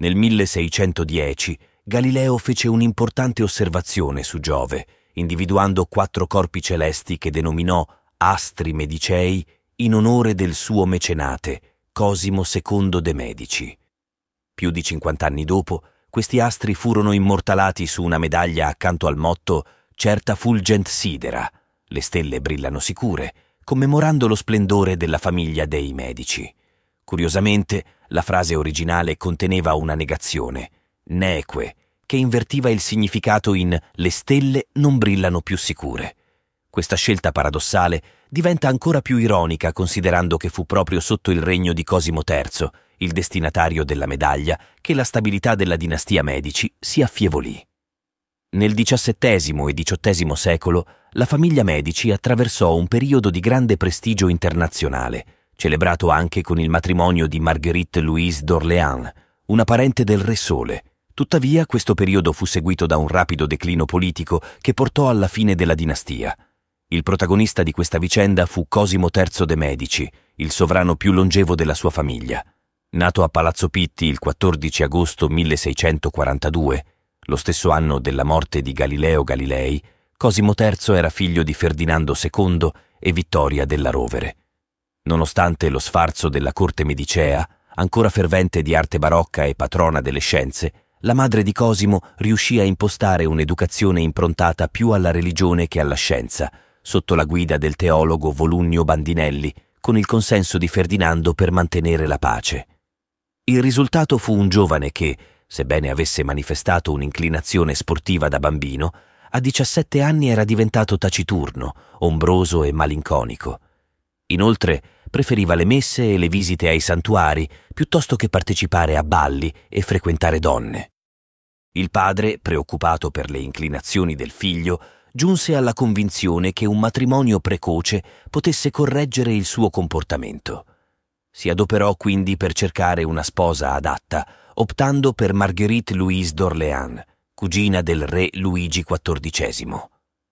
Nel 1610 Galileo fece un'importante osservazione su Giove, individuando quattro corpi celesti che denominò astri medicei in onore del suo mecenate, Cosimo II de' Medici. Più di cinquant'anni dopo, questi astri furono immortalati su una medaglia accanto al motto Certa fulgent sidera, le stelle brillano sicure, commemorando lo splendore della famiglia dei Medici. Curiosamente, la frase originale conteneva una negazione, neque, che invertiva il significato in le stelle non brillano più sicure. Questa scelta paradossale diventa ancora più ironica considerando che fu proprio sotto il regno di Cosimo III, il destinatario della medaglia, che la stabilità della dinastia Medici si affievolì. Nel XVII e XVIII secolo la famiglia Medici attraversò un periodo di grande prestigio internazionale, celebrato anche con il matrimonio di Marguerite Louise d'Orléans, una parente del Re Sole, Tuttavia questo periodo fu seguito da un rapido declino politico che portò alla fine della dinastia. Il protagonista di questa vicenda fu Cosimo III de' Medici, il sovrano più longevo della sua famiglia. Nato a Palazzo Pitti il 14 agosto 1642, lo stesso anno della morte di Galileo Galilei, Cosimo III era figlio di Ferdinando II e Vittoria della Rovere. Nonostante lo sfarzo della corte medicea, ancora fervente di arte barocca e patrona delle scienze, la madre di Cosimo riuscì a impostare un'educazione improntata più alla religione che alla scienza, sotto la guida del teologo Volugnio Bandinelli, con il consenso di Ferdinando per mantenere la pace. Il risultato fu un giovane che, sebbene avesse manifestato un'inclinazione sportiva da bambino, a 17 anni era diventato taciturno, ombroso e malinconico. Inoltre, preferiva le messe e le visite ai santuari piuttosto che partecipare a balli e frequentare donne. Il padre, preoccupato per le inclinazioni del figlio, giunse alla convinzione che un matrimonio precoce potesse correggere il suo comportamento. Si adoperò quindi per cercare una sposa adatta, optando per Marguerite Louise d'Orléans, cugina del re Luigi XIV.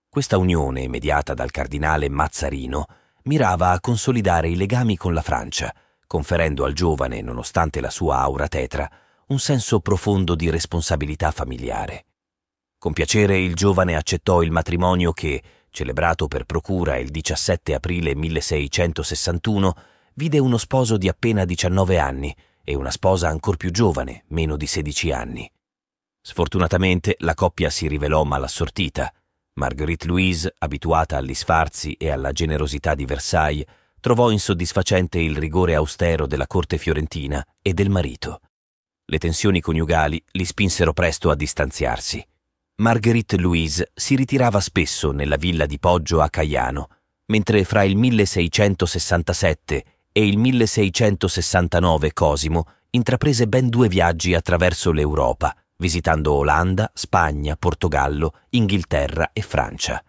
Questa unione, mediata dal cardinale Mazzarino, mirava a consolidare i legami con la Francia, conferendo al giovane, nonostante la sua aura tetra, un senso profondo di responsabilità familiare. Con piacere il giovane accettò il matrimonio che, celebrato per procura il 17 aprile 1661, vide uno sposo di appena 19 anni e una sposa ancor più giovane, meno di 16 anni. Sfortunatamente la coppia si rivelò malassortita Marguerite Louise, abituata agli sfarzi e alla generosità di Versailles, trovò insoddisfacente il rigore austero della corte fiorentina e del marito. Le tensioni coniugali li spinsero presto a distanziarsi. Marguerite Louise si ritirava spesso nella villa di Poggio a Caiano, mentre fra il 1667 e il 1669 Cosimo intraprese ben due viaggi attraverso l'Europa, visitando Olanda, Spagna, Portogallo, Inghilterra e Francia.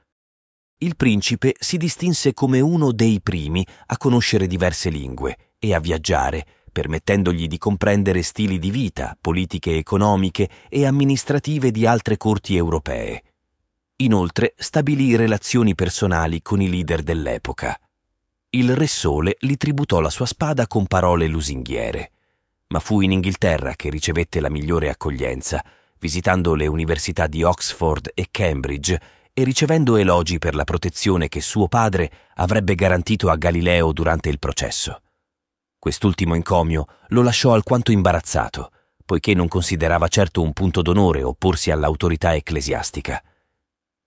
Il principe si distinse come uno dei primi a conoscere diverse lingue e a viaggiare, permettendogli di comprendere stili di vita, politiche economiche e amministrative di altre corti europee. Inoltre stabilì relazioni personali con i leader dell'epoca. Il Re Sole gli tributò la sua spada con parole lusinghiere ma fu in Inghilterra che ricevette la migliore accoglienza, visitando le università di Oxford e Cambridge e ricevendo elogi per la protezione che suo padre avrebbe garantito a Galileo durante il processo. Quest'ultimo encomio lo lasciò alquanto imbarazzato, poiché non considerava certo un punto d'onore opporsi all'autorità ecclesiastica.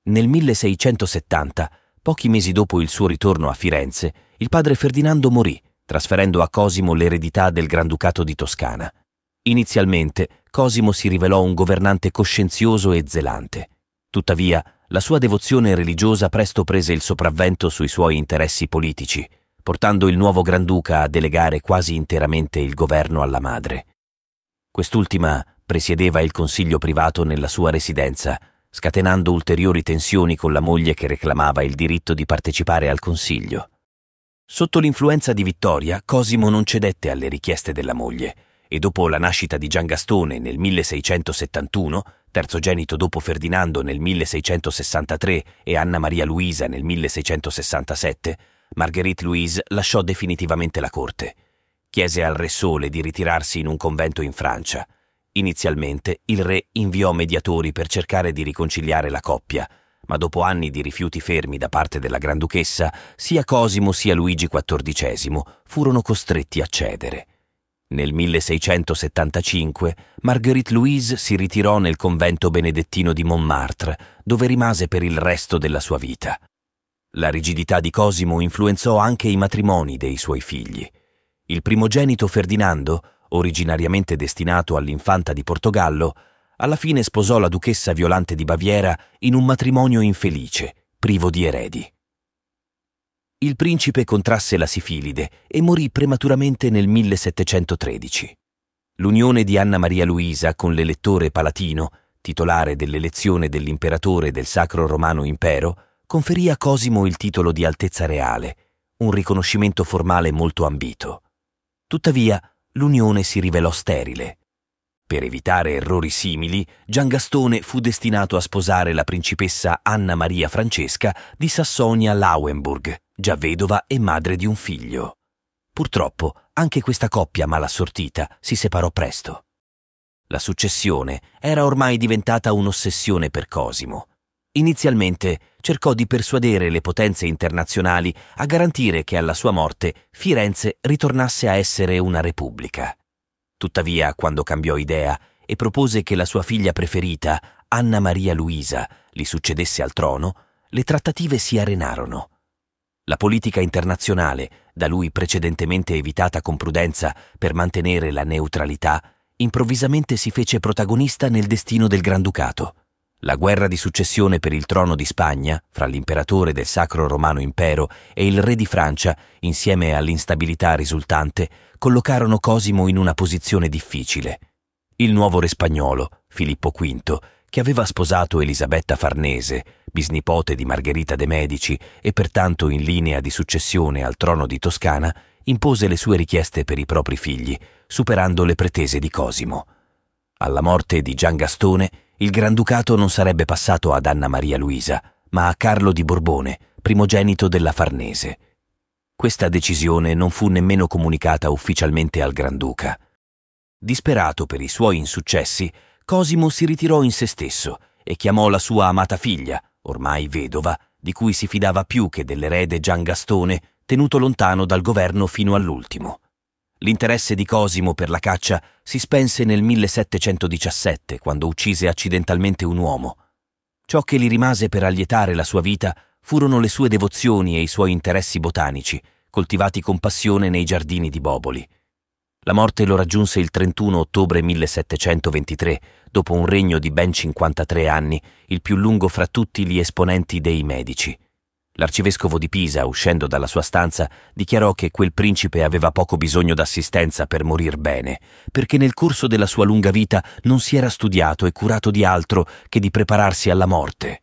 Nel 1670, pochi mesi dopo il suo ritorno a Firenze, il padre Ferdinando morì trasferendo a Cosimo l'eredità del Granducato di Toscana. Inizialmente Cosimo si rivelò un governante coscienzioso e zelante. Tuttavia, la sua devozione religiosa presto prese il sopravvento sui suoi interessi politici, portando il nuovo Granduca a delegare quasi interamente il governo alla madre. Quest'ultima presiedeva il consiglio privato nella sua residenza, scatenando ulteriori tensioni con la moglie che reclamava il diritto di partecipare al consiglio. Sotto l'influenza di Vittoria, Cosimo non cedette alle richieste della moglie e dopo la nascita di Gian Gastone nel 1671, terzogenito dopo Ferdinando nel 1663 e Anna Maria Luisa nel 1667, Marguerite Louise lasciò definitivamente la corte. Chiese al Re Sole di ritirarsi in un convento in Francia Inizialmente il re inviò mediatori per cercare di riconciliare la coppia, ma dopo anni di rifiuti fermi da parte della Granduchessa, sia Cosimo sia Luigi XIV furono costretti a cedere. Nel 1675 Marguerite Louise si ritirò nel convento benedettino di Montmartre, dove rimase per il resto della sua vita. La rigidità di Cosimo influenzò anche i matrimoni dei suoi figli. Il primogenito Ferdinando, originariamente destinato all'infanta di Portogallo, alla fine sposò la duchessa Violante di Baviera in un matrimonio infelice, privo di eredi. Il principe contrasse la sifilide e morì prematuramente nel 1713. L'unione di Anna Maria Luisa con l'elettore palatino, titolare dell'elezione dell'imperatore del Sacro Romano Impero, conferì a Cosimo il titolo di Altezza Reale, un riconoscimento formale molto ambito. Tuttavia, l'unione si rivelò sterile. Per evitare errori simili, Gian Gastone fu destinato a sposare la principessa Anna Maria Francesca di Sassonia-Lauenburg, già vedova e madre di un figlio. Purtroppo anche questa coppia malassortita si separò presto. La successione era ormai diventata un'ossessione per Cosimo. Inizialmente cercò di persuadere le potenze internazionali a garantire che alla sua morte Firenze ritornasse a essere una repubblica. Tuttavia, quando cambiò idea e propose che la sua figlia preferita, Anna Maria Luisa, li succedesse al trono, le trattative si arenarono. La politica internazionale, da lui precedentemente evitata con prudenza per mantenere la neutralità, improvvisamente si fece protagonista nel destino del Granducato. La guerra di successione per il trono di Spagna, fra l'imperatore del Sacro Romano Impero e il re di Francia, insieme all'instabilità risultante, collocarono Cosimo in una posizione difficile. Il nuovo re spagnolo, Filippo V, che aveva sposato Elisabetta Farnese, bisnipote di Margherita de' Medici e pertanto in linea di successione al trono di Toscana, impose le sue richieste per i propri figli, superando le pretese di Cosimo. Alla morte di Gian Gastone, il Granducato non sarebbe passato ad Anna Maria Luisa, ma a Carlo di Borbone, primogenito della Farnese. Questa decisione non fu nemmeno comunicata ufficialmente al Granduca. Disperato per i suoi insuccessi, Cosimo si ritirò in se stesso e chiamò la sua amata figlia, ormai vedova, di cui si fidava più che dell'erede Gian Gastone, tenuto lontano dal governo fino all'ultimo. L'interesse di Cosimo per la caccia si spense nel 1717, quando uccise accidentalmente un uomo. Ciò che gli rimase per allietare la sua vita furono le sue devozioni e i suoi interessi botanici, coltivati con passione nei giardini di Boboli. La morte lo raggiunse il 31 ottobre 1723, dopo un regno di ben 53 anni, il più lungo fra tutti gli esponenti dei medici. L'arcivescovo di Pisa, uscendo dalla sua stanza, dichiarò che quel principe aveva poco bisogno d'assistenza per morir bene, perché nel corso della sua lunga vita non si era studiato e curato di altro che di prepararsi alla morte.